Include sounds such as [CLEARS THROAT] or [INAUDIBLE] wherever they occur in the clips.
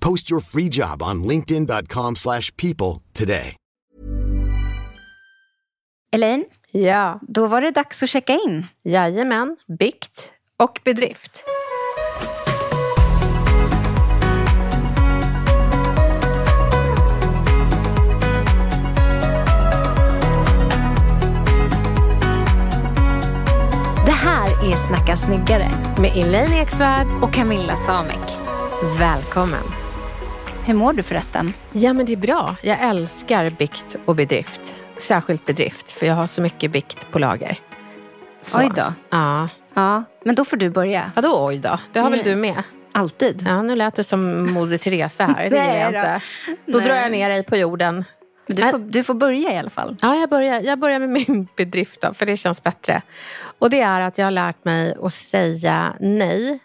Post your free job on linkedin.com/people slash people today. Elaine, Ja, då var det dags att checka in. jajamän. Bikt och bedrift. Det här är Snacka snyggare Med Elaine Eksvärd. och Camilla Samek. Välkommen. Hur mår du förresten? Ja, men det är bra. Jag älskar bikt och bedrift. Särskilt bedrift, för jag har så mycket bikt på lager. Så. Oj då. Ja. Ja, men då får du börja. Vadå oj då? Det har väl du med? Alltid. Ja, nu lät det som Moder Teresa här. Det [LAUGHS] gillar jag inte. Då Nej. drar jag ner dig på jorden. Du får, du får börja i alla fall. Ja, jag börjar, jag börjar med min [LAUGHS] bedrift då, för det känns bättre. Och det är att jag har lärt mig att säga nej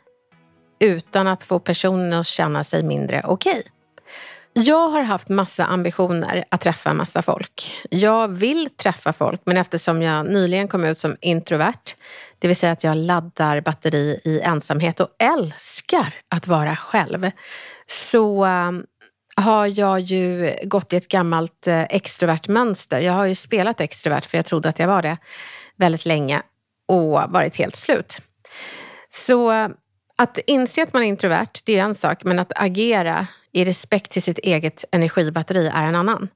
utan att få personen att känna sig mindre okej. Jag har haft massa ambitioner att träffa massa folk. Jag vill träffa folk, men eftersom jag nyligen kom ut som introvert, det vill säga att jag laddar batteri i ensamhet och älskar att vara själv, så um, har jag ju gått i ett gammalt eh, extrovert mönster. Jag har ju spelat extrovert, för jag trodde att jag var det väldigt länge och varit helt slut. Så att inse att man är introvert, det är en sak, men att agera i respekt till sitt eget energibatteri är en annan.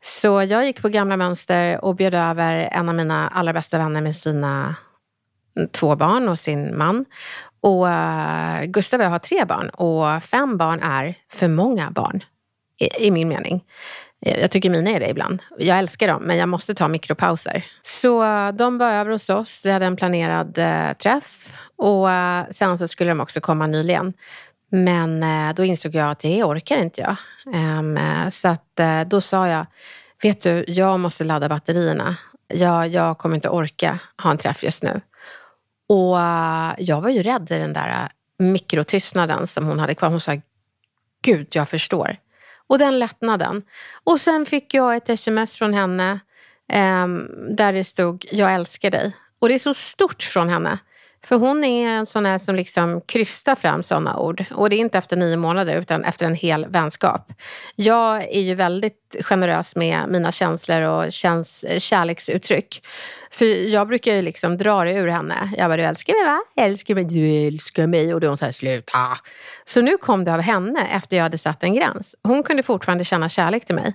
Så jag gick på gamla mönster och bjöd över en av mina allra bästa vänner med sina två barn och sin man. Och eh, Gustav och jag har tre barn och fem barn är för många barn, i, i min mening. Eh, jag tycker mina är det ibland. Jag älskar dem, men jag måste ta mikropauser. Så eh, de var över hos oss. Vi hade en planerad eh, träff och eh, sen så skulle de också komma nyligen. Men eh, då insåg jag att det orkar inte jag. Ehm, eh, så att, eh, då sa jag, vet du, jag måste ladda batterierna. Jag, jag kommer inte orka ha en träff just nu. Och eh, jag var ju rädd i den där mikrotystnaden som hon hade kvar. Hon sa, gud, jag förstår. Och den lättnaden. Och sen fick jag ett sms från henne eh, där det stod, jag älskar dig. Och det är så stort från henne. För hon är en sån här som liksom krystar fram såna ord. Och det är inte efter nio månader utan efter en hel vänskap. Jag är ju väldigt generös med mina känslor och känns eh, kärleksuttryck. Så jag brukar ju liksom dra det ur henne. Jag bara, du älskar mig va? Jag älskar mig, du älskar mig. Och då är hon så här, sluta. Så nu kom det av henne efter jag hade satt en gräns. Hon kunde fortfarande känna kärlek till mig.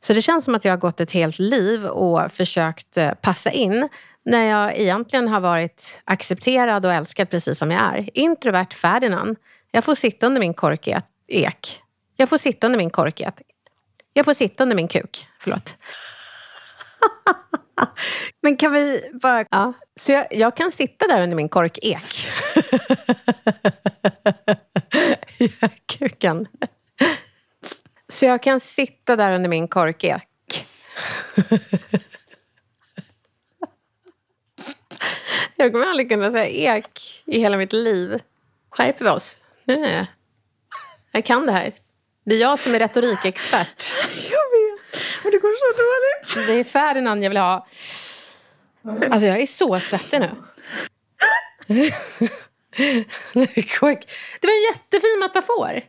Så det känns som att jag har gått ett helt liv och försökt eh, passa in när jag egentligen har varit accepterad och älskad precis som jag är. Introvert Ferdinand. Jag får sitta under min korkek. Jag får sitta under min korket. Jag får sitta under min kuk. Förlåt. [LAUGHS] Men kan vi bara... Ja, så jag, jag kan sitta där under min korkek. [LAUGHS] kuken. Så jag kan sitta där under min korkek. [LAUGHS] jag kommer aldrig kunna säga ek i hela mitt liv. Skärper vi oss? Nej. Jag kan det här. Det är jag som är retorikexpert. [LAUGHS] Jag vet, men det går så dåligt. Det är Ferdinand jag vill ha. Alltså jag är så svettig nu. [LAUGHS] Det var en jättefin metafor.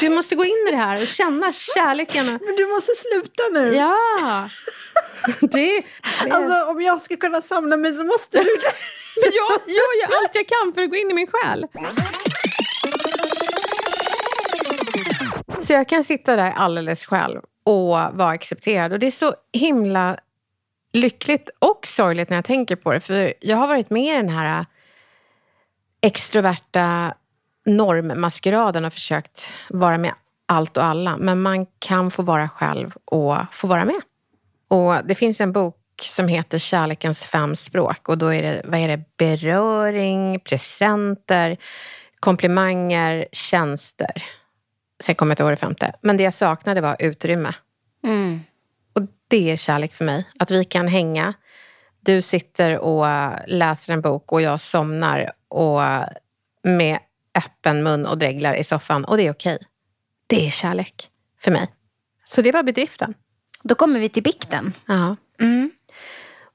Du måste gå in i det här och känna kärleken. Men du måste sluta nu. Ja. [LAUGHS] Det, det. Alltså om jag ska kunna samla mig så måste du det. Men jag, jag gör allt jag kan för att gå in i min själ. Så jag kan sitta där alldeles själv och vara accepterad. Och det är så himla lyckligt och sorgligt när jag tänker på det. För jag har varit med i den här extroverta normmaskeraden och försökt vara med allt och alla. Men man kan få vara själv och få vara med. Och det finns en bok som heter Kärlekens fem språk. Och då är det, vad är det, beröring, presenter, komplimanger, tjänster. Sen kommer jag inte ihåg det femte. Men det jag saknade var utrymme. Mm. Och det är kärlek för mig. Att vi kan hänga. Du sitter och läser en bok och jag somnar och med öppen mun och dreglar i soffan. Och det är okej. Det är kärlek för mig. Så det var bedriften. Då kommer vi till bikten. Ja. Mm.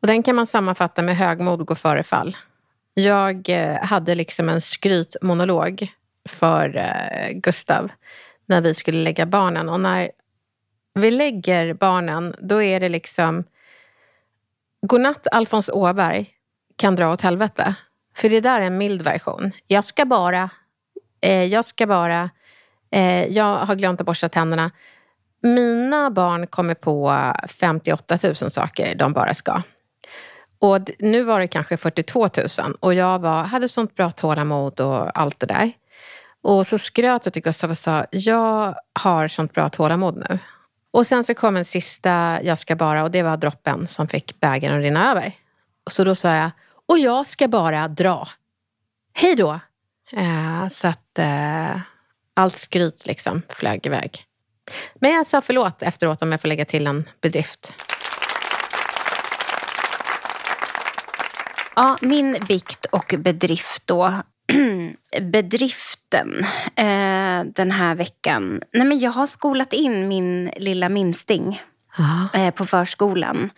Och den kan man sammanfatta med högmod går före fall. Jag eh, hade liksom en skrytmonolog för eh, Gustav när vi skulle lägga barnen. Och när vi lägger barnen, då är det liksom Godnatt Alfons Åberg kan dra åt helvete. För det där är en mild version. Jag ska bara, eh, jag ska bara, eh, jag har glömt att borsta tänderna. Mina barn kommer på 58 000 saker de bara ska. Och nu var det kanske 42 000 och jag var, hade sånt bra tålamod och allt det där. Och så skröt jag till Gustav och sa, jag har sånt bra tålamod nu. Och sen så kom en sista, jag ska bara, och det var droppen som fick bägaren att rinna över. Så då sa jag, och jag ska bara dra. Hej då! Eh, så att eh, allt skryt liksom flög iväg. Men jag sa förlåt efteråt om jag får lägga till en bedrift. Ja, min bikt och bedrift då. [CLEARS THROAT] Bedriften eh, den här veckan. Nej, men jag har skolat in min lilla minsting eh, på förskolan.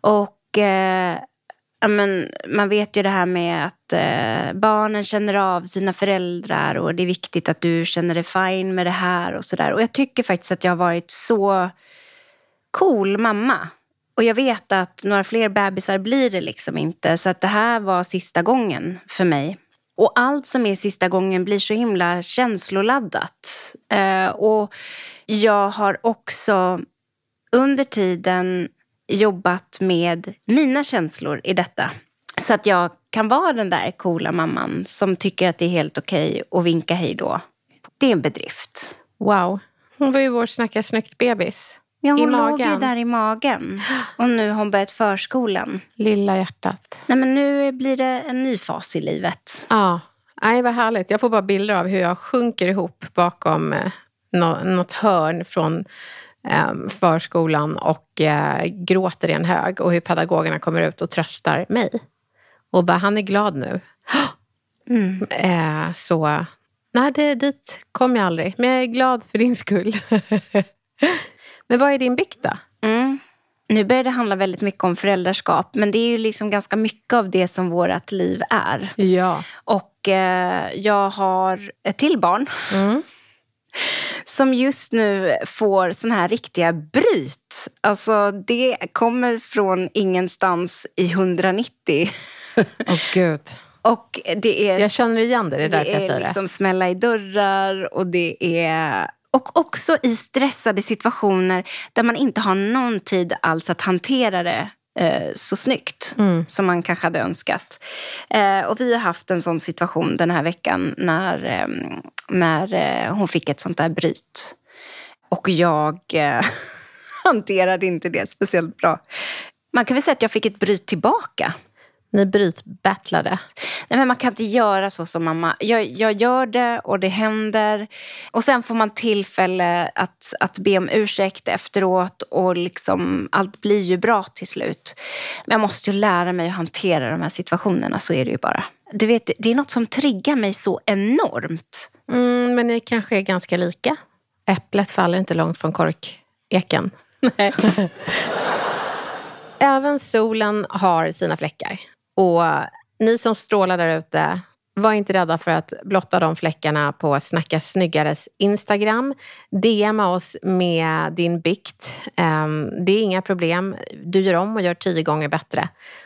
Och eh, men, man vet ju det här med att eh, barnen känner av sina föräldrar och det är viktigt att du känner dig fine med det här och sådär. Och jag tycker faktiskt att jag har varit så cool mamma. Och jag vet att några fler bebisar blir det liksom inte. Så att det här var sista gången för mig. Och allt som är sista gången blir så himla känsloladdat. Eh, och jag har också under tiden jobbat med mina känslor i detta. Så att jag kan vara den där coola mamman som tycker att det är helt okej att vinka hej då. Det är en bedrift. Wow. Hon var ju vår Snacka snyggt-bebis. Ja, hon I låg ju magen. där i magen. Och nu har hon börjat förskolan. Lilla hjärtat. Nej, men nu blir det en ny fas i livet. Ja, nej vad härligt. Jag får bara bilder av hur jag sjunker ihop bakom eh, nå- något hörn från förskolan och eh, gråter i en hög och hur pedagogerna kommer ut och tröstar mig. Och bara, han är glad nu. [GASPS] Mm. Eh, så, nej, det, dit kom jag aldrig. Men jag är glad för din skull. [LAUGHS] Men vad är din bikt då? Mm. Nu börjar det handla väldigt mycket om föräldraskap. Men det är ju liksom ganska mycket av det som vårt liv är. Ja. Och eh, jag har ett till barn. Mm. [LAUGHS] Som just nu får såna här riktiga bryt. Alltså det kommer från ingenstans i 190. Åh gud. [LAUGHS] Och det är Jag känner igen det, det är därför jag det är säger liksom smälla i dörrar och det är... Och också i stressade situationer där man inte har någon tid alls att hantera det eh, så snyggt Mm. som man kanske hade önskat. Eh, och vi har haft en sån situation den här veckan när, eh, när eh, hon fick ett sånt där bryt. Och jag eh, [LAUGHS] hanterade inte det speciellt bra. Man kan väl säga att jag fick ett bryt tillbaka. Ni brytbattlade. Nej, men man kan inte göra så som mamma. Jag, jag gör det och det händer. Och sen får man tillfälle att, att be om ursäkt efteråt och liksom, allt blir ju bra till slut. Men jag måste ju lära mig att hantera de här situationerna, så är det ju bara. Du vet, det är något som triggar mig så enormt. Mm, men ni kanske är ganska lika. Äpplet faller inte långt från korkeken. [LAUGHS] Även solen har sina fläckar. Och ni som strålar där ute, var inte rädda för att blotta de fläckarna på Snacka snyggares Instagram. DMa oss med din bikt. Ehm, Det är inga problem. Du gör om och gör tio gånger bättre.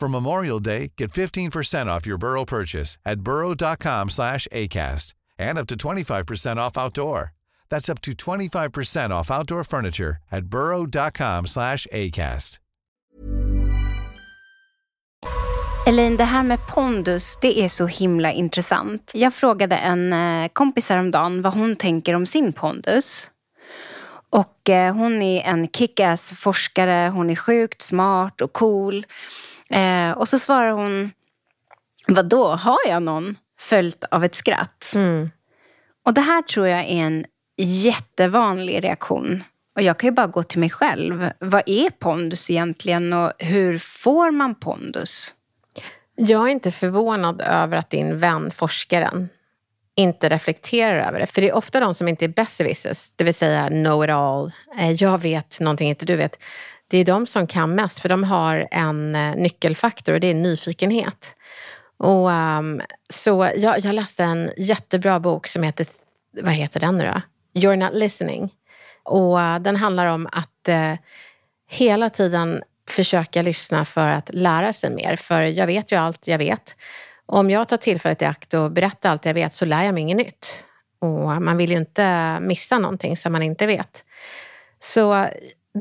For Memorial Day, get 15% off your Burrow purchase at burrow.com slash ACAST and up to 25% off outdoor. That's up to 25% off outdoor furniture at burrow.com slash ACAST. Elin, det här med pondus, det är så himla intressant. Jag frågade en eh, kompis häromdagen vad hon tänker om sin pondus. Och eh, hon är en kickass forskare, hon är sjukt smart och cool. Eh, och så svarar hon, vad då har jag någon? Följt av ett skratt. Mm. Och det här tror jag är en jättevanlig reaktion. Och jag kan ju bara gå till mig själv. Vad är pondus egentligen och hur får man pondus? Jag är inte förvånad över att din vän, forskaren, inte reflekterar över det. För det är ofta de som inte är besserwissers, det vill säga know it all. Eh, jag vet någonting inte du vet. Det är de som kan mest, för de har en eh, nyckelfaktor och det är nyfikenhet. Och, um, så jag, jag läste en jättebra bok som heter, vad heter den nu då? You're not listening. Och uh, den handlar om att uh, hela tiden försöka lyssna för att lära sig mer. För jag vet ju allt jag vet. Om jag tar tillfället i akt och berättar allt jag vet så lär jag mig inget nytt. Och man vill ju inte missa någonting som man inte vet. Så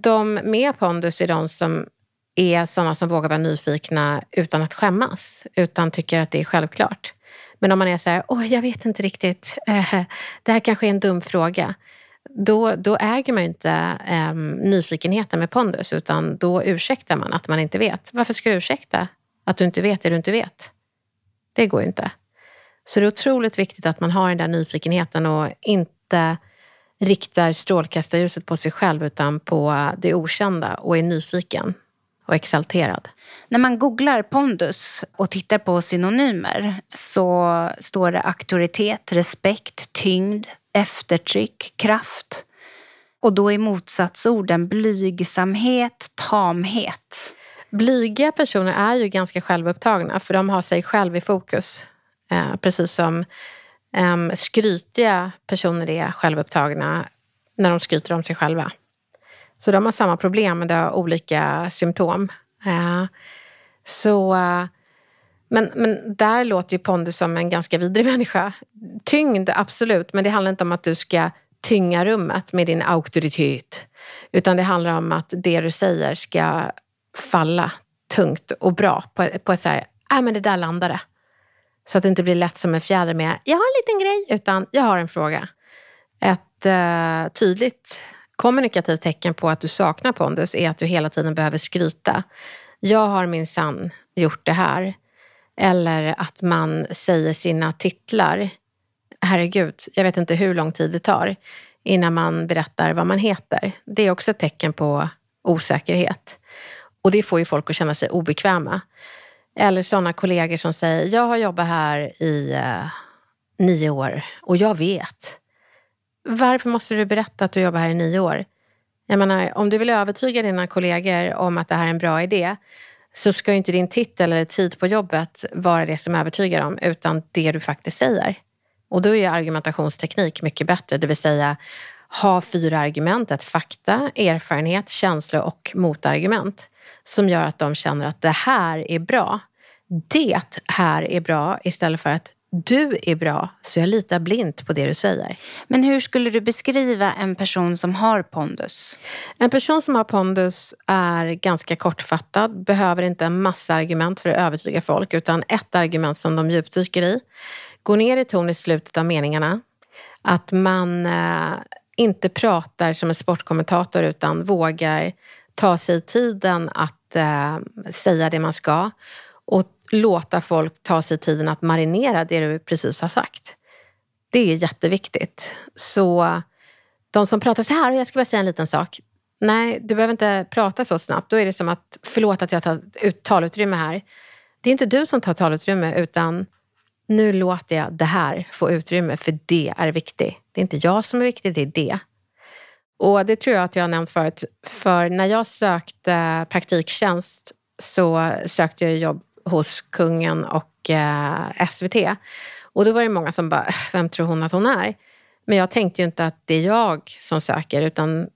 de med pondus är de som är sådana som vågar vara nyfikna utan att skämmas, utan tycker att det är självklart. Men om man är så här, åh, jag vet inte riktigt, eh, det här kanske är en dum fråga. Då, då äger man ju inte eh, nyfikenheten med pondus, utan då ursäktar man att man inte vet. Varför ska du ursäkta att du inte vet det du inte vet? Det går ju inte. Så det är otroligt viktigt att man har den där nyfikenheten och inte riktar strålkastarljuset på sig själv utan på det okända och är nyfiken och exalterad. När man googlar pondus och tittar på synonymer så står det auktoritet, respekt, tyngd, eftertryck, kraft. Och då är motsatsorden blygsamhet, tamhet. Blyga personer är ju ganska självupptagna för de har sig själv i fokus. Eh, precis som um, skrytiga personer är självupptagna när de skryter om sig själva. Så de har samma problem men de har olika symptom. Uh, så, uh, men, men där låter ju Pondus som en ganska vidrig [LAUGHS] människa. Tyngd, absolut, men det handlar inte om att du ska tynga rummet med din auktoritet. Utan det handlar om att det du säger ska falla tungt och bra på, på ett så här, nej men det där landade. Så att det inte blir lätt som en fjäder med, jag har en liten grej, utan jag har en fråga. Ett eh, tydligt kommunikativt tecken på att du saknar pondus är att du hela tiden behöver skryta. Jag har min sann gjort det här. Eller att man säger sina titlar. Herregud, jag vet inte hur lång tid det tar innan man berättar vad man heter. Det är också ett tecken på osäkerhet. Och det får ju folk att känna sig obekväma. Eller sådana kollegor som säger, jag har jobbat här i eh, nio år och jag vet. Varför måste du berätta att du jobbar här i nio år? Jag menar, om du vill övertyga dina kollegor om att det här är en bra idé så ska ju inte din titel eller tid på jobbet vara det som övertygar dem, utan det du faktiskt säger. Och då är argumentationsteknik mycket bättre, det vill säga ha fyra argument, ett fakta, erfarenhet, känsla och motargument som gör att de känner att det här är bra. Det här är bra istället för att du är bra, så jag litar blint på det du säger. Men hur skulle du beskriva en person som har pondus? En person som har pondus är ganska kortfattad, behöver inte en massa argument för att övertyga folk, utan ett argument som de djupdyker i. Går ner i ton i slutet av meningarna. Att man eh, inte pratar som en sportkommentator utan vågar ta sig tiden att eh, säga det man ska och låta folk ta sig tiden att marinera det du precis har sagt. Det är jätteviktigt. Så de som pratar så här, och jag ska bara säga en liten sak. Nej, du behöver inte prata så snabbt. Då är det som att, förlåt att jag tar ut talutrymme här. Det är inte du som tar talutrymme, utan nu låter jag det här få utrymme, för det är viktigt. Det är inte jag som är viktig, det är det. Och det tror jag att jag har nämnt förut. För när jag sökte praktiktjänst så sökte jag jobb hos kungen och eh, SVT. Och då var det många som bara, äh, vem tror hon att hon är? Men jag tänkte ju inte att det är jag som söker, utan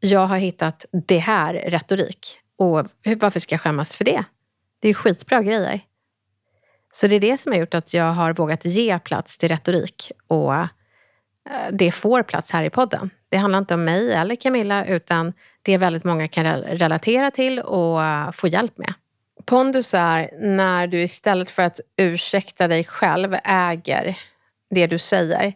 jag har hittat det här retorik. Och varför ska jag skämmas för det? Det är skitbra grejer. Så det är det som har gjort att jag har vågat ge plats till retorik och eh, det får plats här i podden. Det handlar inte om mig eller Camilla utan det är väldigt många kan relatera till och eh, få hjälp med. Pondus är när du istället för att ursäkta dig själv äger det du säger.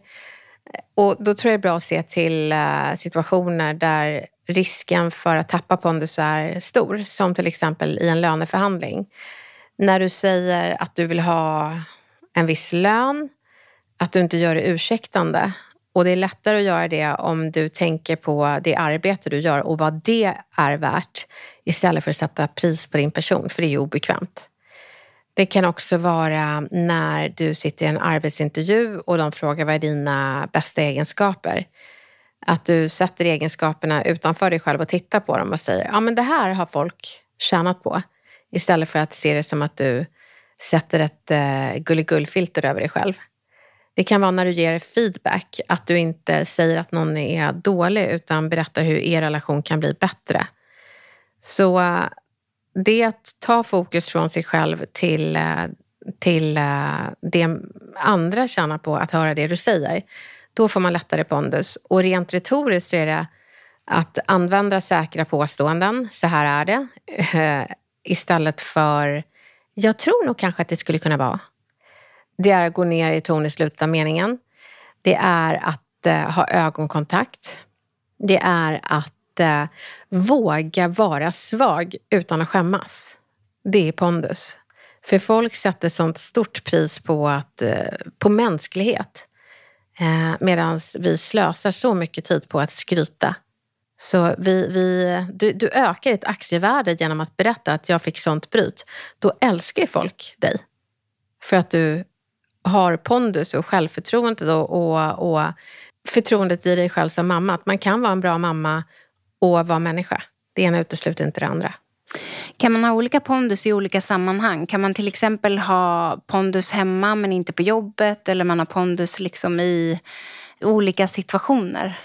Och då tror jag det är bra att se till eh, situationer där risken för att tappa pondus är stor, som till exempel i en löneförhandling. När du säger att du vill ha en viss lön, att du inte gör det ursäktande. Och det är lättare att göra det om du tänker på det arbete du gör och vad det är värt istället för att sätta pris på din person, för det är ju obekvämt. Det kan också vara när du sitter i en arbetsintervju och de frågar vad är dina bästa egenskaper? Att du sätter egenskaperna utanför dig själv och tittar på dem och säger ja men det här har folk tjänat på. Istället för att se det som att du sätter ett eh, gulligullfilter över dig själv. Det kan vara när du ger feedback, att du inte säger att någon är dålig utan berättar hur er relation kan bli bättre. Så det det att ta fokus från sig själv till, eh, till eh, det andra tjänar på att höra det du säger, då får man lättare pondus. Och rent retoriskt så är det att använda säkra påståenden, så här är det, [LAUGHS] istället för jag tror nog kanske att det skulle kunna vara. Det är att gå ner i ton i slutet av meningen. Det är att eh, ha ögonkontakt. Det är att eh, våga vara svag utan att skämmas. Det är pondus. För folk sätter sånt stort pris på, att, eh, på mänsklighet. Eh, Medan vi slösar så mycket tid på att skryta. Så vi, vi, du, du ökar ditt aktievärde genom att berätta att jag fick sånt bryt. Då älskar ju folk dig. För att du har pondus och självförtroende och, och, och förtroendet i dig själv som mamma. Att man kan vara en bra mamma och vara människa. Det ena utesluter inte det andra. Kan man ha olika pondus i olika sammanhang? Kan man till exempel ha pondus hemma men inte på jobbet? Eller man har pondus liksom i olika situationer?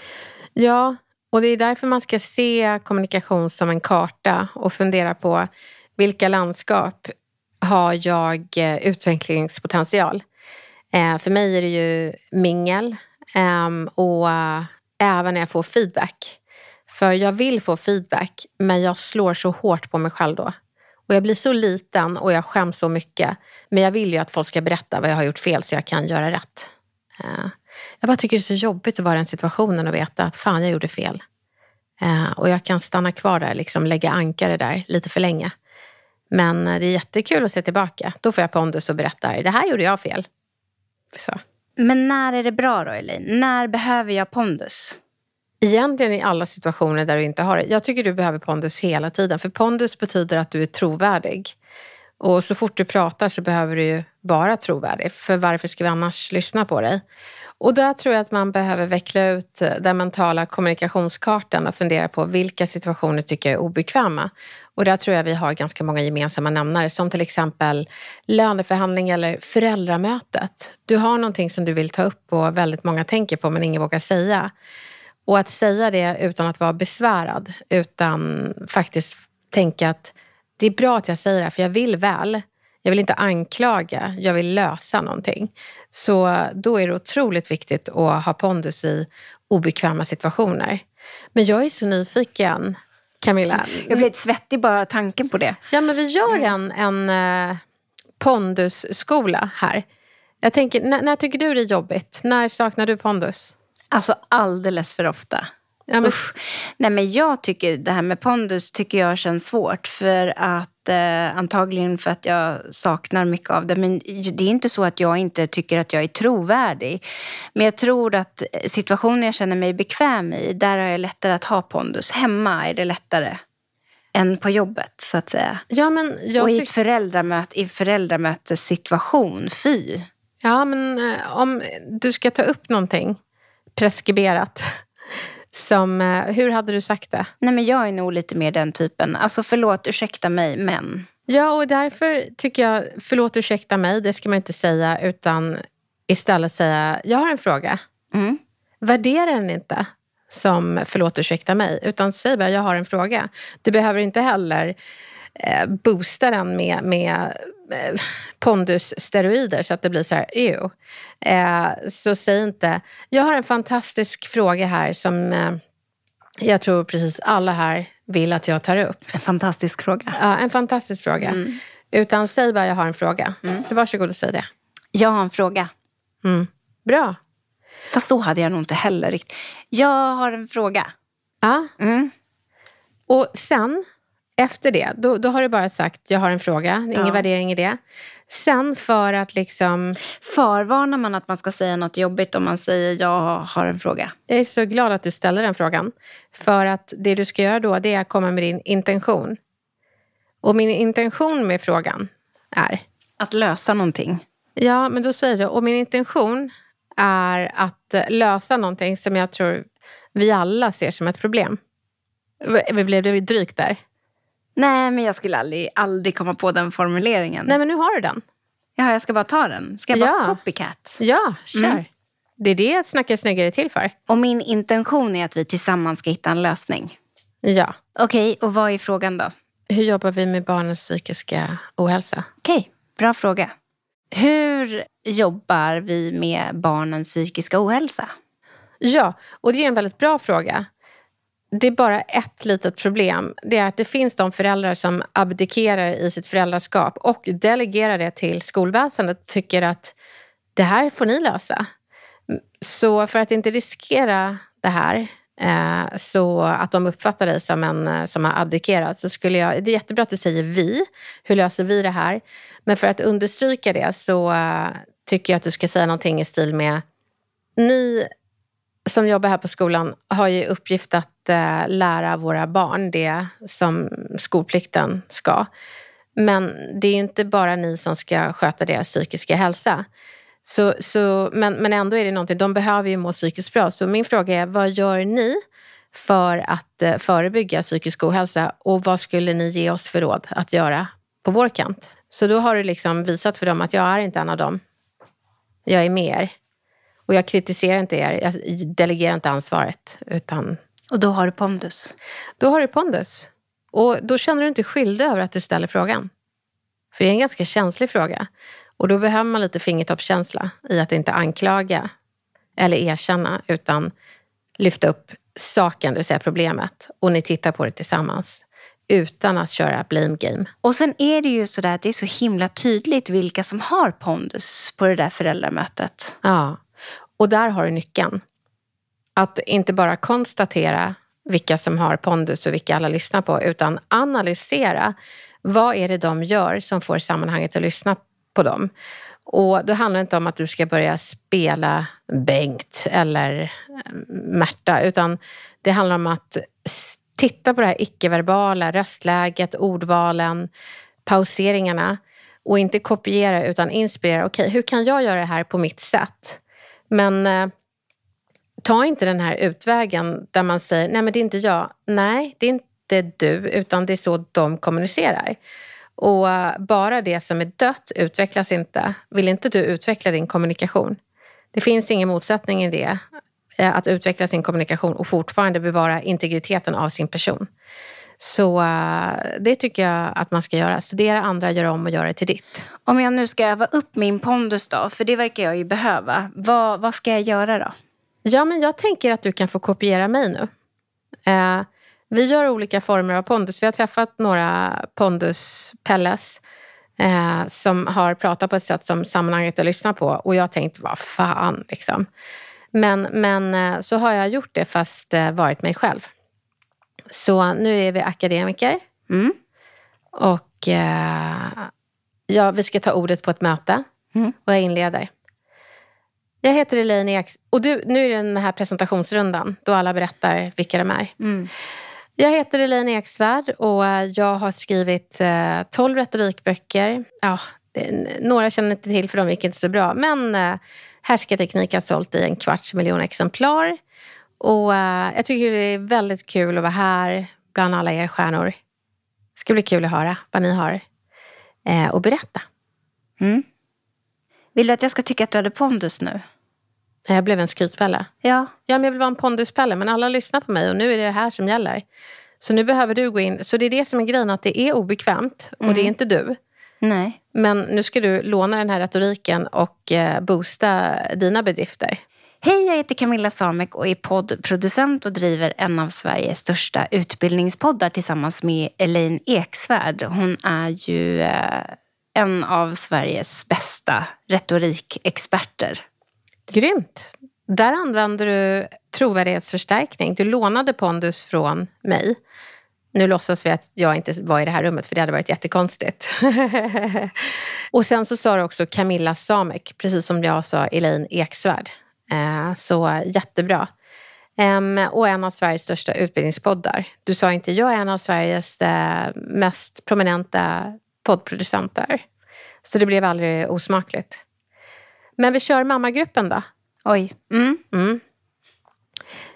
Ja, och det är därför man ska se kommunikation som en karta och fundera på vilka landskap har jag eh, utvecklingspotential? Eh, för mig är det ju mingel ehm, och eh, även när jag får feedback. För jag vill få feedback men jag slår så hårt på mig själv då. Och jag blir så liten och jag skäms så mycket. Men jag vill ju att folk ska berätta vad jag har gjort fel så jag kan göra rätt. Eh, jag bara tycker det är så jobbigt att vara i den situationen och veta att fan, jag gjorde fel. Eh, och jag kan stanna kvar där, liksom lägga ankare där lite för länge. Men eh, det är jättekul att se tillbaka. Då får jag pondus och berättar, det här gjorde jag fel. Så. Men när är det bra då, Elaine? När behöver jag pondus? Egentligen i alla situationer där du inte har det. Jag tycker du behöver pondus hela tiden. För pondus betyder att du är trovärdig. Och så fort du pratar så behöver du ju vara trovärdig. För varför ska vi annars lyssna på dig? Och där tror jag att man behöver veckla ut eh, den mentala kommunikationskartan och fundera på vilka situationer tycker jag är obekväma. Och där tror jag vi har ganska många gemensamma nämnare som till exempel löneförhandling eller föräldramötet. Du har någonting som du vill ta upp och väldigt många tänker på men ingen vågar säga. Och att säga det utan att vara besvärad, utan faktiskt tänka att det är bra att jag säger det här för jag vill väl. Jag vill inte anklaga, jag vill lösa någonting. Så då är det otroligt viktigt att ha pondus i obekväma situationer. Men jag är så nyfiken, Camilla. Jag blir lite svettig bara tanken på det. Ja, men vi gör en, en uh, pondusskola här. Jag tänker, när, när tycker du det är jobbigt? När saknar du pondus? Alltså alldeles för ofta. Ja, men, Usch. Nej, men jag tycker det här med pondus tycker jag känns svårt. För att eh, antagligen för att jag saknar mycket av det. Men det är inte så att jag inte tycker att jag är trovärdig. Men jag tror att situationer jag känner mig bekväm i, där har jag lättare att ha pondus. Hemma är det lättare än på jobbet så att säga. ja, men jag Och i ett föräldramöte, i föräldramötessituation, fy. Ja, men eh, om du ska ta upp någonting preskriberat. Som, eh, hur hade du sagt det? Nej men jag är nog lite mer den typen. Alltså förlåt, ursäkta mig, men. Ja, och därför tycker jag, förlåt ursäkta mig, det ska man inte säga, utan istället säga, jag har en fråga. Mm. Värdera den inte som förlåt ursäkta mig, utan säg bara, jag har en fråga. Du behöver inte heller eh, boosta den med, med pondussteroider så att det blir så här, ew. Eh, så säg inte, jag har en fantastisk fråga här som eh, jag tror precis alla här vill att jag tar upp. En fantastisk fråga. Ja, en fantastisk fråga. Utan säg bara jag har en fråga. Så varsågod och säg det. Jag har en fråga. Mm. Bra. Fast så hade jag nog inte heller riktigt. Jag har en fråga. Ja. Mm. Och sen, efter det, då, då har du bara sagt jag har en fråga. Ingen Ja. värdering i det. Sen för att liksom, Förvarnar man att man ska säga något jobbigt om man säger jag har en fråga? jag är så glad att du ställer den frågan. För att det du ska göra då, det är att komma med din intention. Och min intention med frågan är, Att lösa någonting. Ja, men då säger du, och min intention är att eh, lösa någonting som jag tror vi alla ser som ett problem. Blev det drygt där? Nej, men jag skulle aldrig, aldrig komma på den formuleringen. Nej, men nu har du den. Ja, jag ska bara ta den. Ska jag bara Ja. copycat? Ja, kör. Det är det snacka snyggare till för. Och min intention är att vi tillsammans ska hitta en lösning. Ja. Okej, och vad är frågan då? Hur jobbar vi med barnens psykiska ohälsa? Okej, bra fråga. Hur jobbar vi med barnens psykiska ohälsa? Ja, och det är en väldigt bra fråga. Det är bara ett litet problem. Det är att det finns de föräldrar som abdikerar i sitt föräldraskap och delegerar det till skolväsendet och tycker att det här får ni lösa. Så för att inte riskera det här eh, så att de uppfattar dig som en eh, som har abdikerat så skulle jag, det är jättebra att du säger vi, hur löser vi det här? Men för att understryka det så eh, tycker jag att du ska säga någonting i stil med ni som jobbar här på skolan har ju uppgift att Eh, lära våra barn det som skolplikten ska. Men det är ju inte bara ni som ska sköta deras psykiska hälsa. Så, så, men, men ändå är det någonting, de behöver ju må psykiskt bra. Så min fråga är, vad gör ni för att eh, förebygga psykisk ohälsa och vad skulle ni ge oss för råd att göra på vår kant? Så då har du liksom visat för dem att jag är inte en av dem. Jag är med er. Och jag kritiserar inte er, jag delegerar inte ansvaret. Utan och då har du pondus. då har du pondus. Och då känner du inte skyldig över att du ställer frågan. För det är en ganska känslig fråga. Och då behöver man lite fingertoppskänsla i att inte anklaga eller erkänna, utan lyfta upp saken, det vill säga problemet. Och ni tittar på det tillsammans. Utan att köra blame game. Och sen är det ju sådär att det är så himla tydligt vilka som har pondus på det där föräldramötet. Ja, och där har du nyckeln. Att inte bara konstatera vilka som har pondus och vilka alla lyssnar på, utan analysera vad är det de gör som får sammanhanget att lyssna på dem. Och då handlar det inte om att du ska börja spela Bengt eller eh, Märta, utan det handlar om att titta på det här icke-verbala, röstläget, ordvalen, pauseringarna och inte kopiera utan inspirera. Okej, hur kan jag göra det här på mitt sätt? Men eh, ta inte den här utvägen där man säger, nej men det är inte jag. Nej, det är inte du, utan det är så de kommunicerar. Och eh, bara det som är dött utvecklas inte. Vill inte du utveckla din kommunikation? Det finns ingen motsättning i det, eh, att utveckla sin kommunikation och fortfarande bevara integriteten av sin person. Så eh, det tycker jag att man ska göra. Studera andra, göra om och göra det till ditt. Om jag nu ska öva upp min pondus då, för det verkar jag ju behöva. Vad, vad ska jag göra då? Ja, men jag tänker att du kan få kopiera mig nu. Eh, vi gör olika former av pondus. Vi har träffat några pondus-pelles eh, som har pratat på ett sätt som sammanhanget att lyssna på. Och jag har tänkt, vad fan liksom. Men, men eh, så har jag gjort det fast eh, varit mig själv. Så nu är vi akademiker. Mm. Och eh, ja, vi ska ta ordet på ett möte. Mm. Och jag inleder. Jag heter Elaine Eks... Och du, nu är det den här presentationsrundan då alla berättar vilka de är. Mm. Jag heter Elaine Eksvärd och jag har skrivit eh, 12 retorikböcker. Ja, det, några känner inte till för de gick inte så bra. Men eh, Härskarteknik har sålt i en kvarts miljon exemplar. Och eh, jag tycker det är väldigt kul att vara här bland alla er stjärnor. Det ska bli kul att höra vad ni har eh, och berätta. Mm. Vill du att jag ska tycka att du hade pondus nu? Jag blev en skrytpelle. Ja. Ja, men jag vill vara en ponduspelle, men alla lyssnar på mig och nu är det det här som gäller. Så nu behöver du gå in. Så det är det som är grejen, att det är obekvämt och det är inte du. Nej. Men nu ska du låna den här retoriken och eh, boosta dina bedrifter. Hej, jag heter Camilla Samek och är poddproducent och driver en av Sveriges största utbildningspoddar tillsammans med Elaine Eksvärd. Hon är ju eh, en av Sveriges bästa retorikexperter. Grymt! Där använder du trovärdighetsförstärkning. Du lånade pondus från mig. Nu låtsas vi att jag inte var i det här rummet för det hade varit jättekonstigt. [LAUGHS] och sen så sa du också Camilla Samek, precis som jag sa Elaine Eksvärd. Eh, så jättebra. Och en av Sveriges största utbildningspoddar. Du sa inte jag är en av Sveriges eh, mest prominenta poddproducenter. Så det blev aldrig osmakligt. Men vi kör mammagruppen då. Oj. Mm. Mm.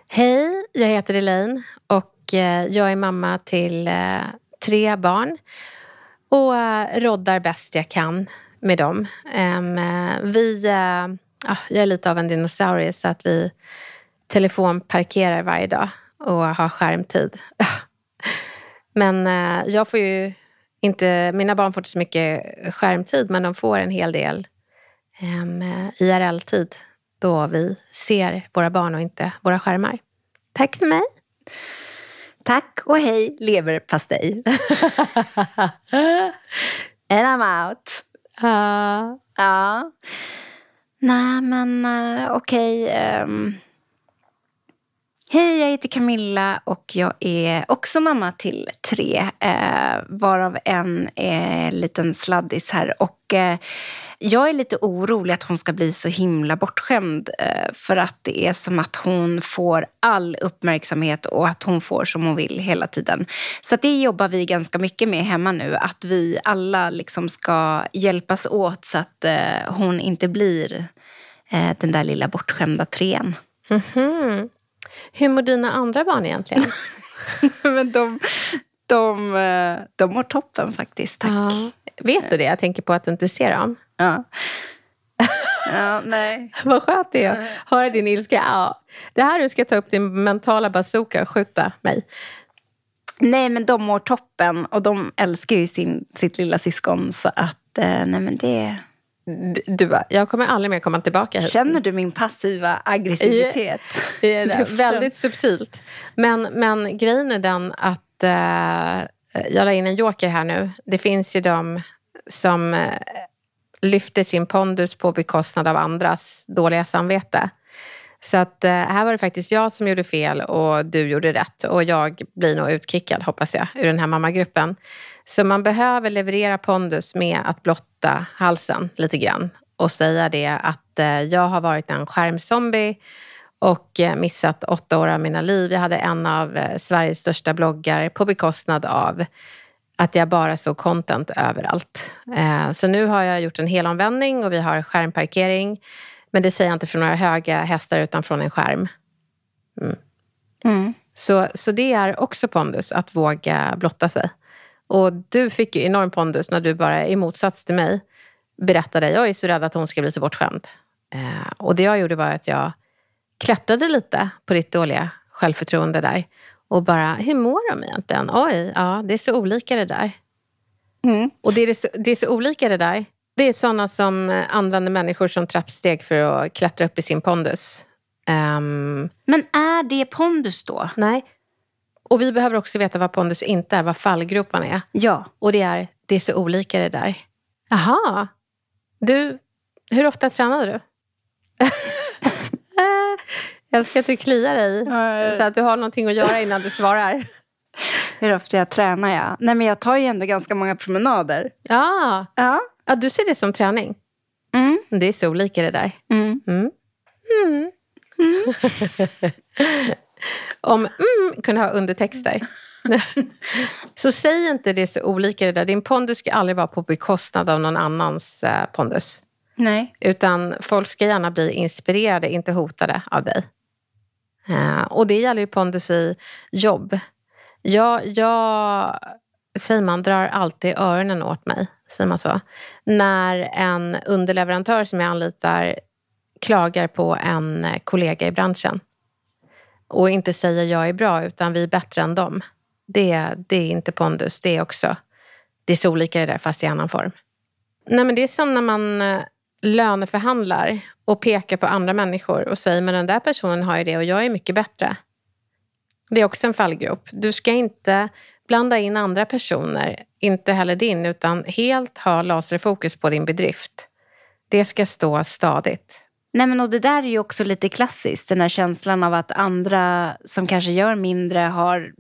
Hej, jag heter Elaine och eh, jag är mamma till eh, tre barn och eh, roddar bäst jag kan med dem. Em, vi, ja, jag är lite av en dinosaurie så att vi telefonparkerar varje dag och har skärmtid. [LAUGHS] Men jag får ju inte, mina barn får inte så mycket skärmtid men de får en hel del IRL-tid då vi ser våra barn och inte våra skärmar. Tack för mig. Tack och hej, leverpastej. [LAUGHS] And I'm out. Uh, Ja. Nej, men uh, okej. ehm. Hej, jag heter Camilla och jag är också mamma till tre. Eh, varav en är en liten sladdis här. Och eh, jag är lite orolig att hon ska bli så himla bortskämd. Eh, för att det är som att hon får all uppmärksamhet och att hon får som hon vill hela tiden. Så att det jobbar vi ganska mycket med hemma nu. Att vi alla liksom ska hjälpas åt så att eh, hon inte blir eh, den där lilla bortskämda trean. mhm. Hur mår dina andra barn egentligen? [LAUGHS] Men de, de, eh, de mår toppen faktiskt, tack. Ja. Vet du det? Jag tänker på att du inte ser dem. Ja. [LAUGHS] ja, nej. Vad skönt det är att höra din ilska. Ja. Det här du ska ta upp din mentala bazooka och skjuta mig. Nej, men de mår toppen och de älskar ju sin, sitt lilla syskon. Så att, eh, nej men det... Du, bara, jag kommer aldrig mer komma tillbaka hit. Känner du min passiva aggressivitet? Det är det. [LAUGHS] Väldigt subtilt. Men, men grejen är den att eh, jag la in en joker här nu. Det finns ju de som eh, lyfter sin pondus på bekostnad av andras dåliga samvete. Så att eh, här var det faktiskt jag som gjorde fel och du gjorde rätt. Och jag blir nog utkickad, hoppas jag, ur den här mammagruppen. Så man behöver leverera pondus med att blotta halsen lite grann och säga det att eh, jag har varit en skärmzombie och eh, missat åtta år av mina liv. Jag hade en av eh, Sveriges största bloggar på bekostnad av att jag bara såg content överallt. Så nu har jag gjort en helomvändning och vi har skärmparkering. Men det säger jag inte från några höga hästar utan från en skärm. Mm. Så, så det är också pondus, att våga blotta sig. Och du fick ju enorm pondus när du bara i motsats till mig berättade jag är så rädd att hon ska bli så bortskämd. Eh, och det jag gjorde var att jag klättrade lite på ditt dåliga självförtroende där. Och bara, hur mår de egentligen? Oj, ja, det är så olika det där. Mm. Och det är, så, det är så olika det där. Det är sådana som använder människor som trappsteg för att klättra upp i sin pondus. Ehm, Men är det pondus då? nej. Och vi behöver också veta vad pondus inte är, vad fallgroparna är. Ja. Och det är, det är så olika det där. Jaha. Du, hur ofta tränar du? [LAUGHS] Jag älskar att du kliar dig Ja, så att du har någonting att göra innan du svarar. [LAUGHS] Hur ofta jag tränar jag? Nej men jag tar ju ändå ganska många promenader. Ja, Ja. ja du ser det som träning. Mm. Det är så olika det där. Mm. Mm. [LAUGHS] Om mm kunde ha undertexter. [LAUGHS] så säg inte det så olika det där. Din pondus ska aldrig vara på bekostnad av någon annans eh, pondus. Nej. Utan folk ska gärna bli inspirerade, inte hotade av dig. Eh, och det gäller ju pondus i jobb. Jag, jag säger man, drar alltid öronen åt mig, säger man så. När en underleverantör som jag anlitar klagar på en kollega i branschen och inte säger jag är bra utan vi är bättre än dem. Det, det är inte pondus, det är också, det är så olika det där fast i annan form. Nej men det är som när man eh, löneförhandlar och pekar på andra människor och säger men den där personen har ju det och jag är mycket bättre. Det är också en fallgrop. Du ska inte blanda in andra personer, inte heller din, utan helt ha laserfokus på din bedrift. Det ska stå stadigt. Nej men och det där är ju också lite klassiskt. Den här känslan av att andra som kanske gör mindre har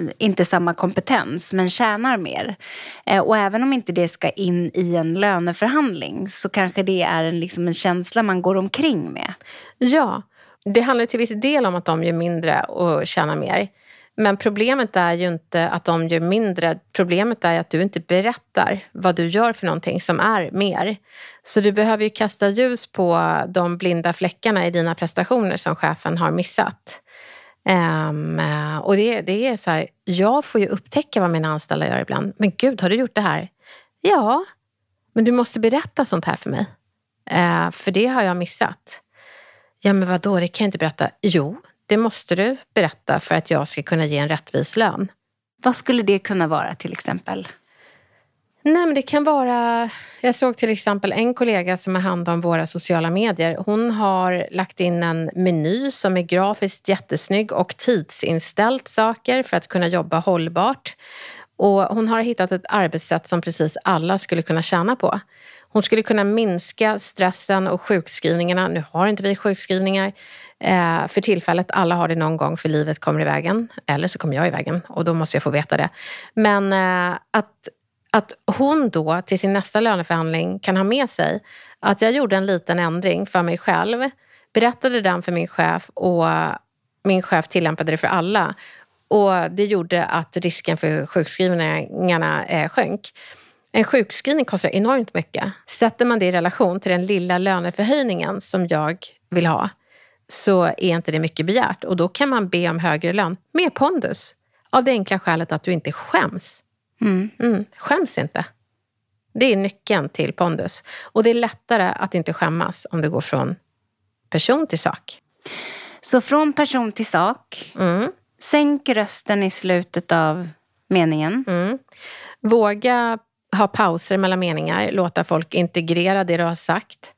eh, inte samma kompetens men tjänar mer. Eh, och även om inte det ska in i en löneförhandling så kanske det är en, liksom en känsla man går omkring med. Ja, det handlar till viss del om att de gör mindre och tjänar mer. Men problemet är ju inte att de gör mindre. Problemet är att du inte berättar vad du gör för någonting som är mer. Så du behöver ju kasta ljus på de blinda fläckarna i dina prestationer som chefen har missat. Um, och det, det är så här, jag får ju upptäcka vad mina anställda gör ibland. Men gud, har du gjort det här? Ja, men du måste berätta sånt här för mig. Uh, för det har jag missat. Ja, men vadå, det kan jag inte berätta. Jo, det måste du berätta för att jag ska kunna ge en rättvis lön. Vad skulle det kunna vara till exempel? Nej, men det kan vara... Jag såg till exempel en kollega som har hand om våra sociala medier. Hon har lagt in en meny som är grafiskt jättesnygg och tidsinställt saker för att kunna jobba hållbart. Och hon har hittat ett arbetssätt som precis alla skulle kunna tjäna på. Hon skulle kunna minska stressen och sjukskrivningarna. Nu har inte vi sjukskrivningar eh, för tillfället. Alla har det någon gång för livet kommer i vägen. Eller så kommer jag i vägen och då måste jag få veta det. Men eh, att att hon då till sin nästa löneförhandling kan ha med sig att jag gjorde en liten ändring för mig själv, berättade den för min chef och min chef tillämpade det för alla. Och det gjorde att risken för sjukskrivningarna eh, sjönk. En sjukskrivning kostar enormt mycket. Sätter man det i relation till den lilla löneförhöjningen som jag vill ha så är inte det mycket begärt och då kan man be om högre lön med pondus. Av det enkla skälet att du inte skäms Mm. Mm, skäms inte. Det är nyckeln till pondus. Och det är lättare att inte skämmas om det går från person till sak. Så från person till sak. Mm, Sänk rösten i slutet av meningen. mm. Våga ha pauser mellan meningar, låta folk integrera det du har sagt.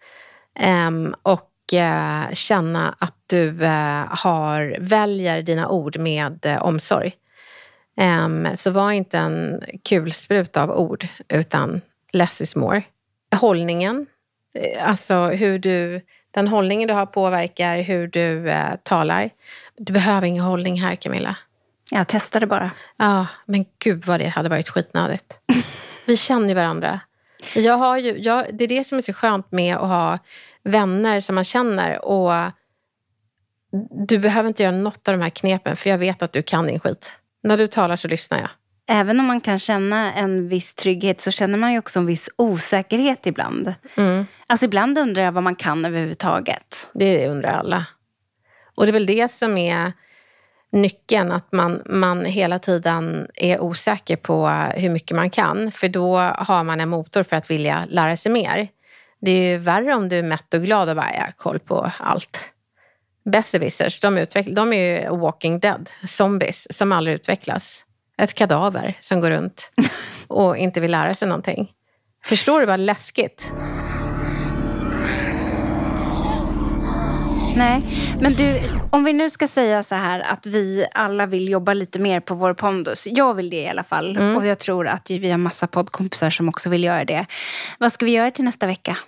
Ehm, och eh, känna att du eh, har, väljer dina ord med eh, omsorg. Ehm, så var inte en kulsprut av ord, utan less is more. Hållningen, alltså hur du, den hållningen du har påverkar hur du talar. Du behöver ingen hållning här Camilla. Jag testade bara. Ja, men gud vad det hade varit skitnödigt. [LAUGHS] Vi känner ju varandra. Jag har ju, jag, det är det som är så skönt med att ha vänner som man känner. Och Du behöver inte göra något av de här knepen, för jag vet att du kan din skit. När du talar så lyssnar jag. Även om man kan känna en viss trygghet så känner man ju också en viss osäkerhet ibland. Mm. Alltså ibland undrar jag vad man kan överhuvudtaget. Det undrar alla. Och det är väl det som är nyckeln, att man, man hela tiden är osäker på hur mycket man kan. För då har man en motor för att vilja lära sig mer. Det är ju värre om du är mätt och glad och bara, jag har koll på allt. Besserwissers, de, utveck- de är ju walking dead, zombies som aldrig utvecklas. Ett kadaver som går runt [LAUGHS] och inte vill lära sig någonting. Förstår du vad läskigt? Nej, men du, om vi nu ska säga så här att vi alla vill jobba lite mer på vår pondus. Jag vill det i alla fall. Mm. Och jag tror att vi har massa poddkompisar som också vill göra det. Vad ska vi göra till nästa vecka?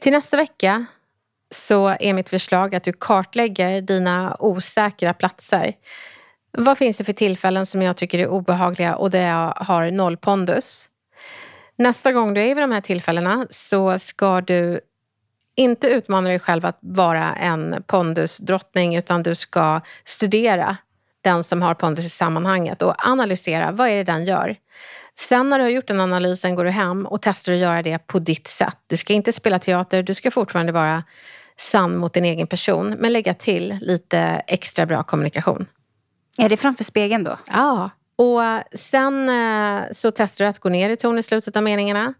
Till nästa vecka, så är mitt förslag att du kartlägger dina osäkra platser. Vad finns det för tillfällen som jag tycker är obehagliga och där jag har noll pondus? Nästa gång du är vid de här tillfällena så ska du inte utmana dig själv att vara en pondusdrottning utan du ska studera den som har pondus i sammanhanget och analysera vad är det den gör. Sen när du har gjort den analysen går du hem och testar att göra det på ditt sätt. Du ska inte spela teater, du ska fortfarande vara sann mot din egen person men lägga till lite extra bra kommunikation. Är det framför spegeln då? Ja. Och sen eh, så testar du att gå ner i ton i slutet av meningarna.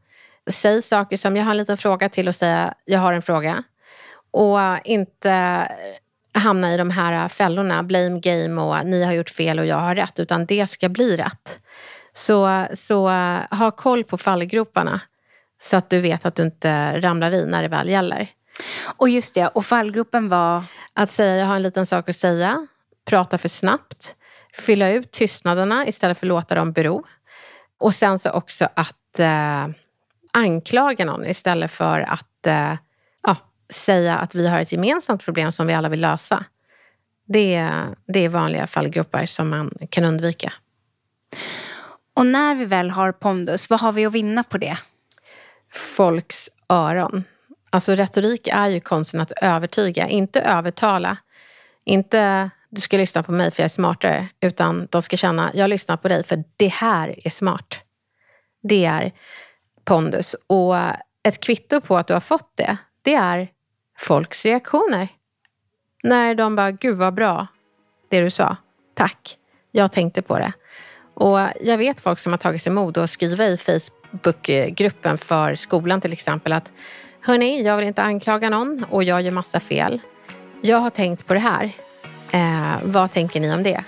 Säg saker som jag har en liten fråga till och säga jag har en fråga. Och inte hamna i de här fällorna, blame game och ni har gjort fel och jag har rätt, utan det ska bli rätt. Så, så ha koll på fallgroparna så att du vet att du inte ramlar i när det väl gäller. Och just det, och fallgropen var? Att säga jag har en liten sak att säga, prata för snabbt, fylla ut tystnaderna istället för att låta dem bero. Och sen så också att eh, anklaga någon istället för att eh, ja, säga att vi har ett gemensamt problem som vi alla vill lösa. Det, det är vanliga fallgropar som man kan undvika. Och när vi väl har pondus, vad har vi att vinna på det? Folks öron. Alltså retorik är ju konsten att övertyga, inte övertala. Inte du ska lyssna på mig för jag är smartare, utan de ska känna jag lyssnar på dig för det här är smart. Det är pondus. Och ett kvitto på att du har fått det, det är folks reaktioner. När de bara, gud vad bra det du sa. Tack, jag tänkte på det. Och jag vet folk som har tagit sig mod att skriva i Facebookgruppen för skolan till exempel att Hörni, jag vill inte anklaga någon och jag gör massa fel. Jag har tänkt på det här. Eh, vad tänker ni om det?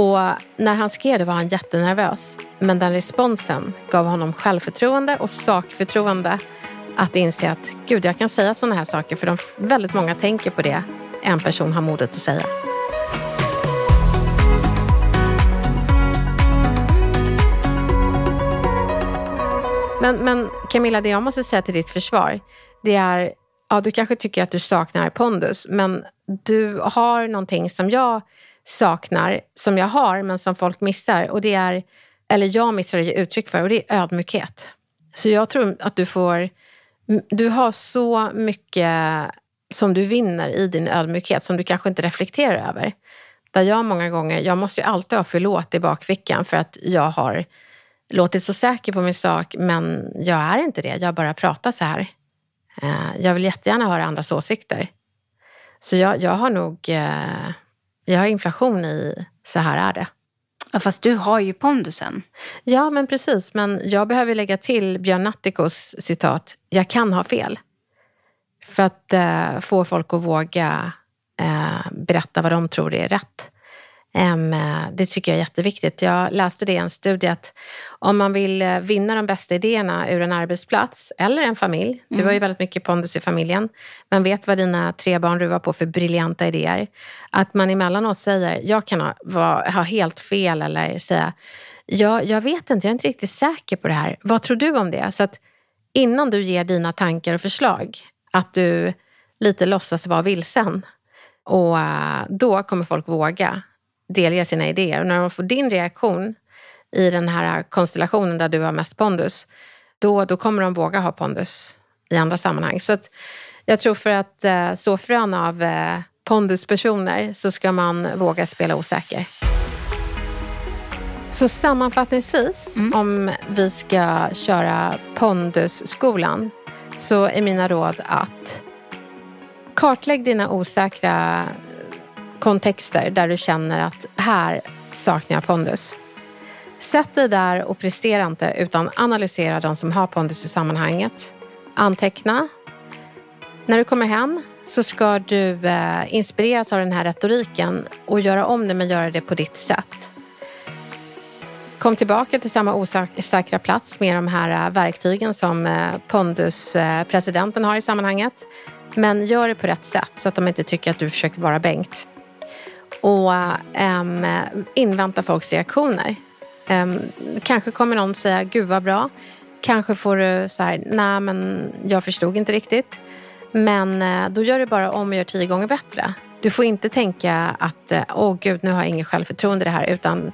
Och när han skrev det var han jättenervös. Men den responsen gav honom självförtroende och sakförtroende att inse att gud, jag kan säga sådana här saker för de, väldigt många tänker på det en person har modet att säga. Men, men Camilla, det jag måste säga till ditt försvar, det är, ja du kanske tycker att du saknar pondus, men du har någonting som jag saknar, som jag har, men som folk missar. Och det är, eller jag missar att ge uttryck för, och det är ödmjukhet. Så jag tror att du får, du har så mycket som du vinner i din ödmjukhet som du kanske inte reflekterar över. Där jag många gånger, jag måste ju alltid ha förlåt i bakfickan för att jag har låtit så säker på min sak, men jag är inte det. Jag bara pratar så här. Eh, jag vill jättegärna höra andras åsikter. Så jag, jag har nog eh, jag har inflation i så här är det. Ja, fast du har ju pondusen. Ja, men precis. Men jag behöver lägga till Björn Natthikos citat, jag kan ha fel. För att eh, få folk att våga eh, berätta vad de tror är rätt. Det tycker jag är jätteviktigt. Jag läste det i en studie att om man vill eh, vinna de bästa idéerna ur en arbetsplats eller en familj, du har ju mm. väldigt mycket pondus i familjen, men vet vad dina tre barn ruvar på för briljanta idéer. Att man emellanåt säger, jag kan ha, ha helt fel eller säga, jag, jag vet inte, jag är inte riktigt säker på det här. Vad tror du om det? Så att innan du ger dina tankar och förslag, att du lite låtsas vara vilsen. Och eh, då kommer folk våga delge sina idéer. Och när de får din reaktion i den här konstellationen där du har mest pondus, då, då kommer de våga ha pondus i andra sammanhang. Så att jag tror för att eh, så frön av eh, ponduspersoner så ska man våga spela osäker. Så sammanfattningsvis, mm. om vi ska köra pondusskolan, så är mina råd att kartlägg dina osäkra kontexter där du känner att här saknar jag pondus. Sätt dig där och prestera inte utan analysera de som har pondus i sammanhanget. Anteckna. När du kommer hem så ska du eh, inspireras av den här retoriken och göra om det men göra det på ditt sätt. Kom tillbaka till samma osäkra plats med de här eh, verktygen som eh, ponduspresidenten eh, har i sammanhanget. Men gör det på rätt sätt så att de inte tycker att du försöker vara Bengt och um, invänta folks reaktioner. Um, kanske kommer någon säga, gud vad bra. Kanske får du så här, nej men jag förstod inte riktigt. Men uh, då gör du bara om och gör tio gånger bättre. Du får inte tänka att “Åh åh gud, nu har jag inget självförtroende i det här. Utan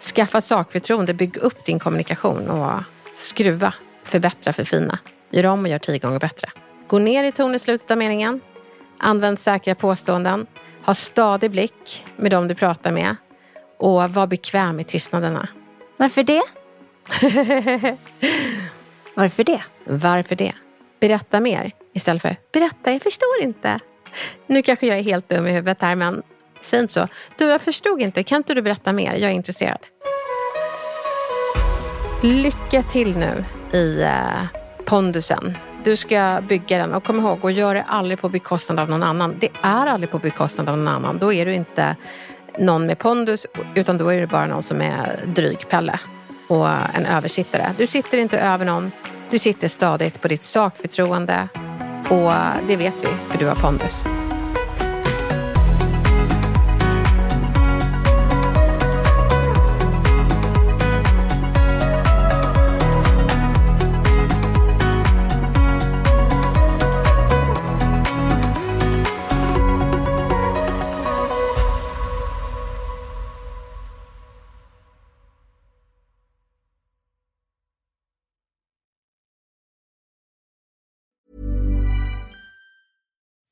skaffa sakförtroende, bygg upp din kommunikation och skruva, förbättra, förfina. Gör om och gör tio gånger bättre. Gå ner i ton i slutet av meningen. Använd säkra påståenden. Ha stadig blick med dem du pratar med. Och var bekväm i tystnaderna. Varför det? [LAUGHS] Varför det? Varför det? Berätta mer istället för berätta, jag förstår inte. Nu kanske jag är helt dum i huvudet här men säg inte så. Du, jag förstod inte. Kan inte du berätta mer? Jag är intresserad. Lycka till nu i eh, pondusen. Du ska bygga den och kom ihåg, och gör det aldrig på bekostnad av någon annan. Det är aldrig på bekostnad av någon annan. Då är du inte någon med pondus utan då är du bara någon som är dryg Pelle och en översittare. Du sitter inte över någon. Du sitter stadigt på ditt sakförtroende och det vet vi för du har pondus.